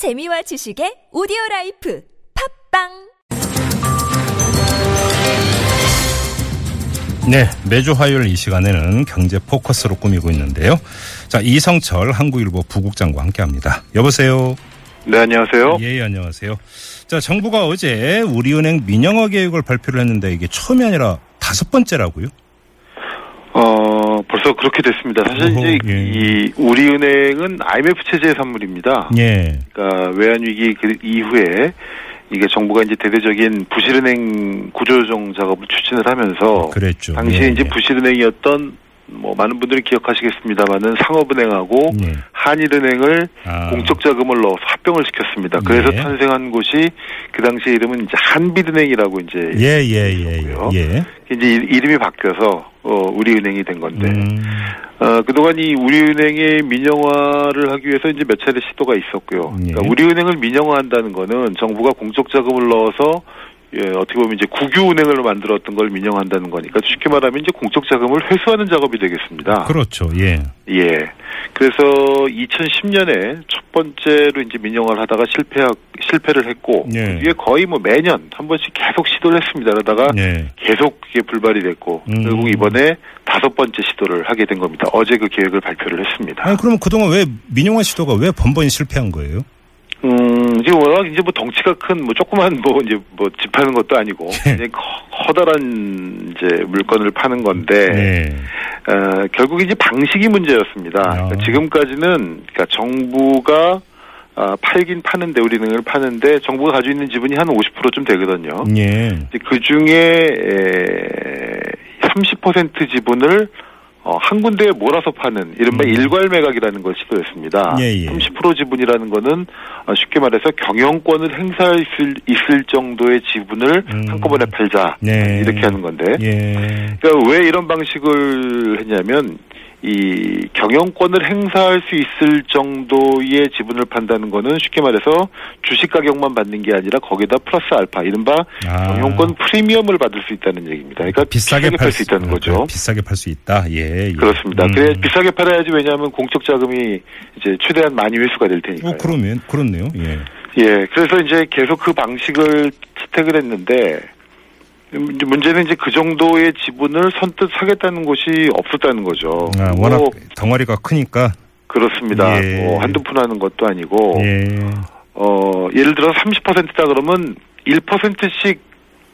재미와 지식의 오디오 라이프 팟빵 네, 매주 화요일 이 시간에는 경제 포커스로 꾸미고 있는데요. 자, 이성철 한국일보 부국장과 함께 합니다. 여보세요? 네, 안녕하세요. 예, 안녕하세요. 자, 정부가 어제 우리은행 민영화 계획을 발표를 했는데 이게 처음이 아니라 다섯 번째라고요? 어, 벌써 그렇게 됐습니다. 사실 어허, 이제 예. 이 우리은행은 IMF 체제의 산물입니다. 예. 그러니까 외환 위기 그 이후에 이게 정부가 이제 대대적인 부실은행 구조조정 작업을 추진을 하면서 그랬죠. 당시에 예, 이제 예. 부실은행이었던 뭐 많은 분들이 기억하시겠습니다만은 상업은행하고 예. 한일은행을 아. 공적 자금을 넣어서 합병을 시켰습니다. 그래서 예. 탄생한 곳이 그 당시에 이름은 이제 한빛은행이라고 이제 예, 예, 예, 예. 예. 이제 이- 이름이 바뀌어서 어, 우리은행이 된 건데 음, 어, 그동안 이 우리은행의 민영화를 하기 위해서 이제 몇 차례 시도가 있었고요. 예. 그러니까 우리은행을 민영화한다는 거는 정부가 공적 자금을 넣어서 예, 어떻게 보면 이제 국유 은행을 만들었던 걸 민영화한다는 거니까 쉽게 말하면 이제 공적 자금을 회수하는 작업이 되겠습니다. 그렇죠. 예. 예. 그래서 2010년에 첫 번째로 이제 민영화를 하다가 실패 실패를 했고 예. 이게 거의 뭐 매년 한 번씩 계속 시도를 했습니다. 그러다가 예. 계속 그게 불발이 됐고 음. 결국 이번에 다섯 번째 시도를 하게 된 겁니다. 어제 그 계획을 발표를 했습니다. 아니, 그러면 그동안 왜 민영화 시도가 왜 번번이 실패한 거예요? 음, 이제 워낙 이제 뭐 덩치가 큰 뭐 조그만 뭐 이제 뭐집 파는 것도 아니고 예. 이제 커- 커다란 이제 물건을 파는 건데 네. 어, 결국 이제 방식이 문제였습니다. 아. 그러니까 지금까지는 그러니까 정부가 아, 팔긴 파는데 우리은행을 파는데 정부가 가지고 있는 지분이 한 50%좀 되거든요. 예. 그 중에 30% 지분을 어, 한 군데에 몰아서 파는 이른바 음. 일괄 매각이라는 걸 시도했습니다. 예, 예. 30% 지분이라는 거는 어, 쉽게 말해서 경영권을 행사할 수 있을 정도의 지분을 음. 한꺼번에 팔자 네. 이렇게 하는 건데 예. 그러니까 왜 이런 방식을 했냐면 이 경영권을 행사할 수 있을 정도의 지분을 판다는 거는 쉽게 말해서 주식 가격만 받는 게 아니라 거기다 플러스 알파 이른바 아. 경영권 프리미엄을 받을 수 있다는 얘기입니다. 그러니까 비싸게 팔수 있다는 거죠. 네, 비싸게 팔 수 있다. 예. 예. 그렇습니다. 음. 그래 비싸게 팔아야지 왜냐하면 공적 자금이 이제 최대한 많이 회수가 될 테니까요. 어, 그러면 그렇네요. 예. 예, 그래서 이제 계속 그 방식을 채택을 했는데 문제는 이제 그 정도의 지분을 선뜻 사겠다는 곳이 없었다는 거죠. 아, 뭐 워낙 덩어리가 크니까. 그렇습니다. 예. 뭐 한두 푼 하는 것도 아니고 예. 어 예를 들어 30%다 그러면 1%씩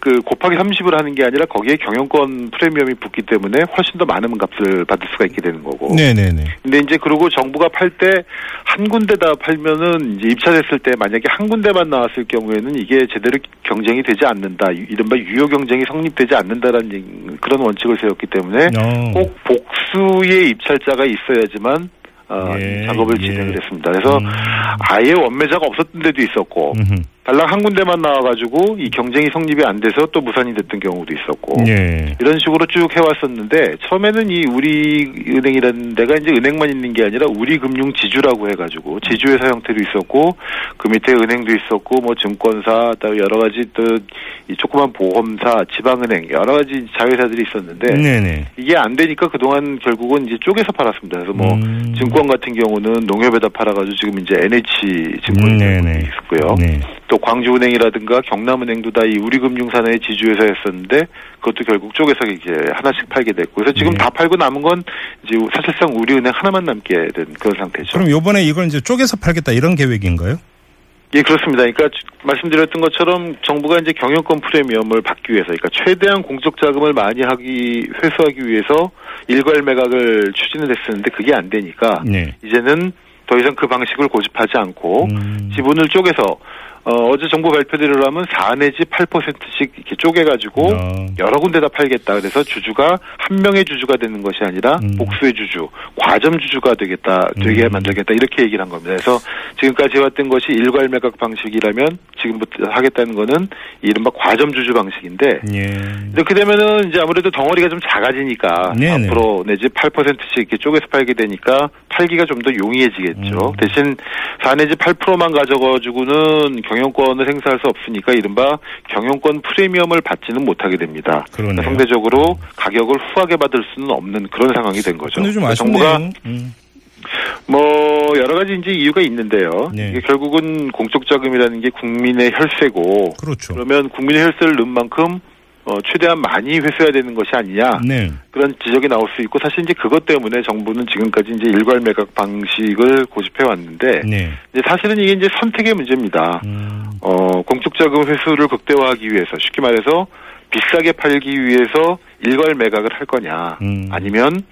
그 곱하기 30을 하는 게 아니라 거기에 경영권 프리미엄이 붙기 때문에 훨씬 더 많은 값을 받을 수가 있게 되는 거고. 네네네. 근데 이제 그리고 정부가 팔 때 한 군데다 팔면은 이제 입찰했을 때 만약에 한 군데만 나왔을 경우에는 이게 제대로 경쟁이 되지 않는다. 이른바 유효 경쟁이 성립되지 않는다라는 그런 원칙을 세웠기 때문에 어. 꼭 복수의 입찰자가 있어야지만 어, 예, 이 작업을 예. 진행을 했습니다. 그래서 음. 아예 원매자가 없었던 데도 있었고 음흠. 달랑 한 군데만 나와가지고 이 경쟁이 성립이 안 돼서 또 무산이 됐던 경우도 있었고 예. 이런 식으로 쭉 해왔었는데 처음에는 이 우리은행이라는 데가 이제 은행만 있는 게 아니라 우리금융지주라고 해가지고 지주회사 형태도 있었고 그 밑에 은행도 있었고 뭐 증권사 또 여러 가지 또 이 조그만 보험사 지방은행 여러 가지 자회사들이 있었는데 네네. 이게 안 되니까 그동안 결국은 이제 쪼개서 팔았습니다. 그래서 뭐 음. 증권 같은 경우는 농협에다 팔아가지고 지금 이제 NH 음, 증권이 네네. 있었고요. 네. 또 광주은행이라든가 경남은행도 다 이 우리금융산하의 지주회사였었는데 그것도 결국 쪼개서 이제 하나씩 팔게 됐고 그래서 지금 네. 다 팔고 남은 건 이제 사실상 우리은행 하나만 남게 된 그런 상태죠. 그럼 요번에 이걸 이제 쪼개서 팔겠다 이런 계획인가요? 예, 그렇습니다. 그러니까 주- 말씀드렸던 것처럼 정부가 이제 경영권 프리미엄을 받기 위해서, 그러니까 최대한 공적 자금을 많이 하기 회수하기 위해서 일괄 매각을 추진을 했었는데 그게 안 되니까 네. 이제는 더 이상 그 방식을 고집하지 않고 음. 지분을 쪼개서 어, 제 정부 발표대로 하면 4 내지 8%씩 이렇게 쪼개가지고 어. 여러 군데다 팔겠다. 그래서 주주가 한 명의 주주가 되는 것이 아니라 음. 복수의 주주, 과점 주주가 되겠다, 되게 음. 만들겠다 이렇게 얘기를 한 겁니다. 그래서 지금까지 해왔던 것이 일괄 매각 방식이라면 지금부터 하겠다는 거는 이른바 과점 주주 방식인데 예. 이렇게 되면은 이제 아무래도 덩어리가 좀 작아지니까 네네. 앞으로 내지 8%씩 이렇게 쪼개서 팔게 되니까 팔기가 좀 더 용이해지겠죠. 음. 대신 4 내지 8%만 가져가지고는 경영권을 행사할 수 없으니까 이른바 경영권 프리미엄을 받지는 못하게 됩니다. 그러네요. 상대적으로 가격을 후하게 받을 수는 없는 그런 상황이 된 거죠. 근데 좀 아쉽네요. 정부가 음. 뭐 여러 가지 이제 이유가 있는데요. 네. 이게 결국은 공적 자금이라는 게 국민의 혈세고 그렇죠. 그러면 국민의 혈세를 넣은 만큼 어, 최대한 많이 회수해야 되는 것이 아니냐 네. 그런 지적이 나올 수 있고 사실 이제 그것 때문에 정부는 지금까지 이제 일괄 매각 방식을 고집해 왔는데 네. 이제 사실은 이게 이제 선택의 문제입니다. 음, 어, 공적 자금 회수를 극대화하기 위해서 쉽게 말해서 비싸게 팔기 위해서 일괄 매각을 할 거냐 음. 아니면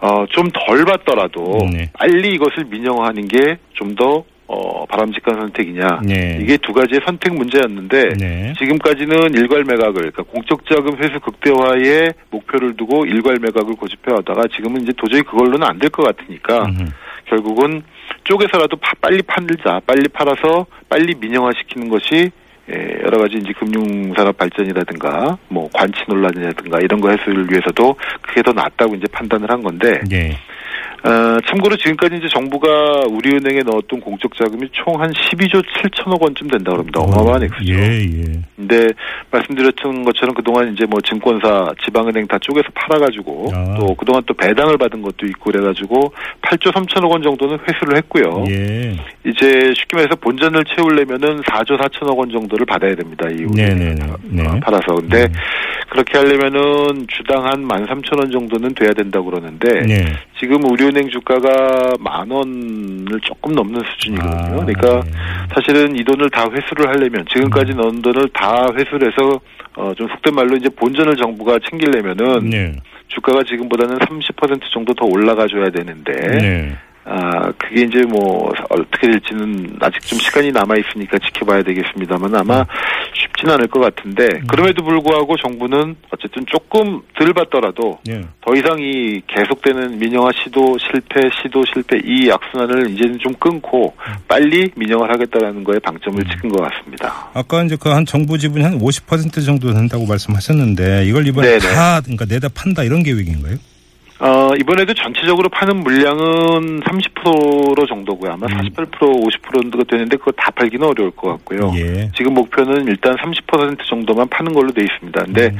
어, 좀 덜 받더라도 네. 빨리 이것을 민영화하는 게 좀더 어, 바람직한 선택이냐 네. 이게 두 가지의 선택 문제였는데 네. 지금까지는 일괄 매각을 그러니까 공적 자금 회수 극대화에 목표를 두고 일괄 매각을 고집해 왔다가 지금은 이제 도저히 그걸로는 안 될 것 같으니까 음흠. 결국은 쪼개서라도 파- 빨리 팔자, 빨리 팔아서 빨리 민영화시키는 것이 예, 여러 가지 이제 금융산업 발전이라든가 뭐 관치 논란이라든가 이런 거 해소를 위해서도 그게 더 낫다고 이제 판단을 한 건데 예. 어, 참고로 지금까지 이제 정부가 우리은행에 넣었던 공적 자금이 총 한 12조 7천억 원쯤 된다 그럽니다. 어마어마한 액수죠. 예, 예. 근데 말씀드렸던 것처럼 그동안 이제 뭐 증권사, 지방은행 다 쪼개서 팔아가지고 아. 또 그동안 또 배당을 받은 것도 있고 그래가지고 8조 3천억 원 정도는 회수를 했고요. 예. 이제 쉽게 말해서 본전을 채우려면은 4조 4천억 원 정도를 받아야 됩니다. 이 네네네. 네. 어, 팔아서. 근데 음. 그렇게 하려면은 주당 한 13,000원 정도는 돼야 된다고 그러는데 네. 지금 우리은행 주가가 만 원을 조금 넘는 수준이거든요. 아, 그러니까 네. 사실은 이 돈을 다 회수를 하려면 지금까지 넣은 돈을 다 회수를 해서 어, 좀 속된 말로 이제 본전을 정부가 챙기려면은 네. 주가가 지금보다는 30% 정도 더 올라가 줘야 되는데 네. 아 그게 이제 뭐 어떻게 될지는 아직 좀 시간이 남아 있으니까 지켜봐야 되겠습니다만 아마 쉽지는 않을 것 같은데 그럼에도 불구하고 정부는 어쨌든 조금 덜 받더라도 네. 더 이상 이 계속되는 민영화 시도 실패 시도 실패 이 악순환을 이제는 좀 끊고 빨리 민영화를 하겠다라는 거에 방점을 찍은 것 같습니다. 아까 이제 그 한 정부 지분이 한 50% 정도 된다고 말씀하셨는데 이걸 이번에 네네. 다 그러니까 내다 판다 이런 계획인가요? 어, 이번에도 전체적으로 파는 물량은 30% 정도고요. 아마 48% 50%가 되는데 그거 다 팔기는 어려울 것 같고요. 예. 지금 목표는 일단 30% 정도만 파는 걸로 돼 있습니다. 근데 음.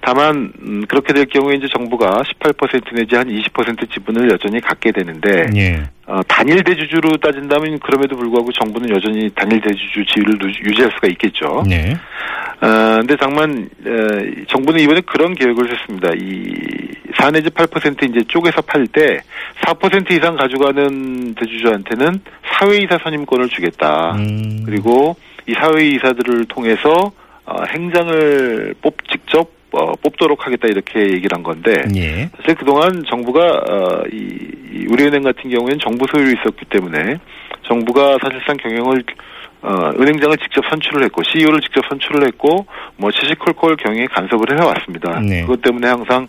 다만 음, 그렇게 될 경우에 이제 정부가 18% 내지 한 20% 지분을 여전히 갖게 되는데 예. 어, 단일 대주주로 따진다면 그럼에도 불구하고 정부는 여전히 단일 대주주 지위를 누- 유지할 수가 있겠죠. 네. 어, 근데 다만 에, 정부는 이번에 그런 계획을 했습니다. 이 4 내지 8% 이제 쪼개서 팔 때 4% 이상 가져가는 대주주한테는 사회이사 선임권을 주겠다. 음. 그리고 이 사회이사들을 통해서 어, 행장을 뽑 직접 어, 뽑도록 하겠다 이렇게 얘기를 한 건데 예. 사실 그동안 정부가 어, 이, 이 우리은행 같은 경우에는 정부 소유로 있었기 때문에 정부가 사실상 경영을 어, 은행장을 직접 선출을 했고 CEO를 직접 선출을 했고 뭐 시시콜콜 경영에 간섭을 해왔습니다. 네. 그것 때문에 항상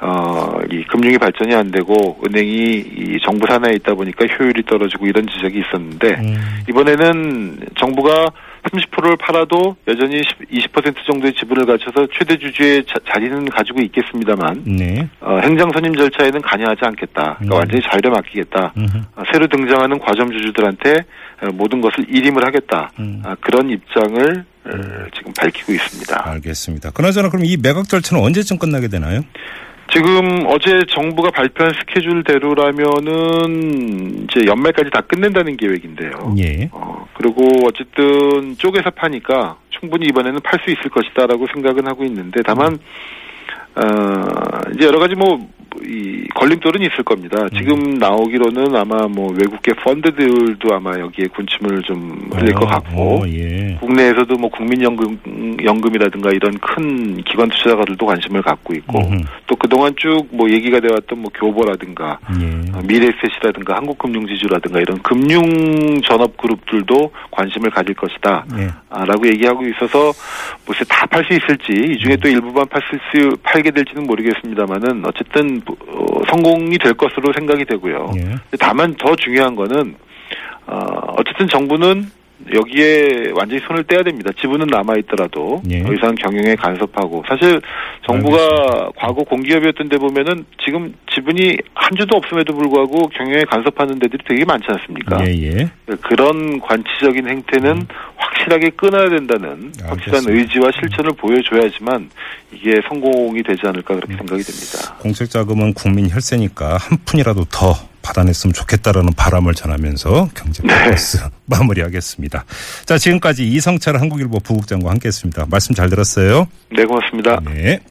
어, 이 금융이 발전이 안 되고 은행이 이 정부 산하에 있다 보니까 효율이 떨어지고 이런 지적이 있었는데 음. 이번에는 정부가 30%를 팔아도 여전히 20% 정도의 지분을 갖춰서 최대 주주의 자, 자리는 가지고 있겠습니다만 네. 어, 행정 선임 절차에는 관여하지 않겠다. 그러니까 음. 완전히 자유를 맡기겠다. 음흠. 어, 새로 등장하는 과점 주주들한테 어, 모든 것을 일임을 하겠다. 음. 아, 그런 입장을 어, 지금 밝히고 있습니다. 알겠습니다. 그나저나 그럼 이 매각 절차는 언제쯤 끝나게 되나요? 지금 어제 정부가 발표한 스케줄대로라면은 이제 연말까지 다 끝낸다는 계획인데요. 예. 어, 그리고 어쨌든 쪼개서 파니까 충분히 이번에는 팔 수 있을 것이다라고 생각은 하고 있는데 다만 어, 이제 여러 가지 뭐, 이, 걸림돌은 있을 겁니다. 지금 나오기로는 아마 뭐, 외국계 펀드들도 아마 여기에 군침을 좀 흘릴 것 어, 같고, 어, 예. 국내에서도 뭐, 국민연금, 연금이라든가 이런 큰 기관 투자가들도 관심을 갖고 있고, 음흠. 또 그동안 쭉 뭐, 얘기가 되었던 뭐, 교보라든가, 예. 어, 미래셋이라든가 한국금융지주라든가 이런 금융 전업 그룹들도 관심을 가질 것이다. 예. 아, 라고 얘기하고 있어서 글쎄 다 팔 수 있을지 이 중에 또 일부만 팔 수, 팔게 될지는 모르겠습니다만은 어쨌든 어, 성공이 될 것으로 생각이 되고요. 예. 다만 더 중요한 거는 어, 어쨌든 정부는 여기에 완전히 손을 떼야 됩니다. 지분은 남아 있더라도 예. 더 이상 경영에 간섭하고 사실 정부가 과거 공기업이었던 데 보면은 지금 지분이 한 주도 없음에도 불구하고 경영에 간섭하는 데들이 되게 많지 않습니까? 예, 예. 그런 관치적인 행태는 확실하게 끊어야 된다는 확실한 알겠습니다. 의지와 실천을 보여줘야지만 이게 성공이 되지 않을까 그렇게 생각이 됩니다. 공적 자금은 국민 혈세니까 한 푼이라도 더 받아냈으면 좋겠다라는 바람을 전하면서 경제 포커스 마무리하겠습니다. 자, 지금까지 이성철 한국일보 부국장과 함께했습니다. 말씀 잘 들었어요. 네, 고맙습니다. 네.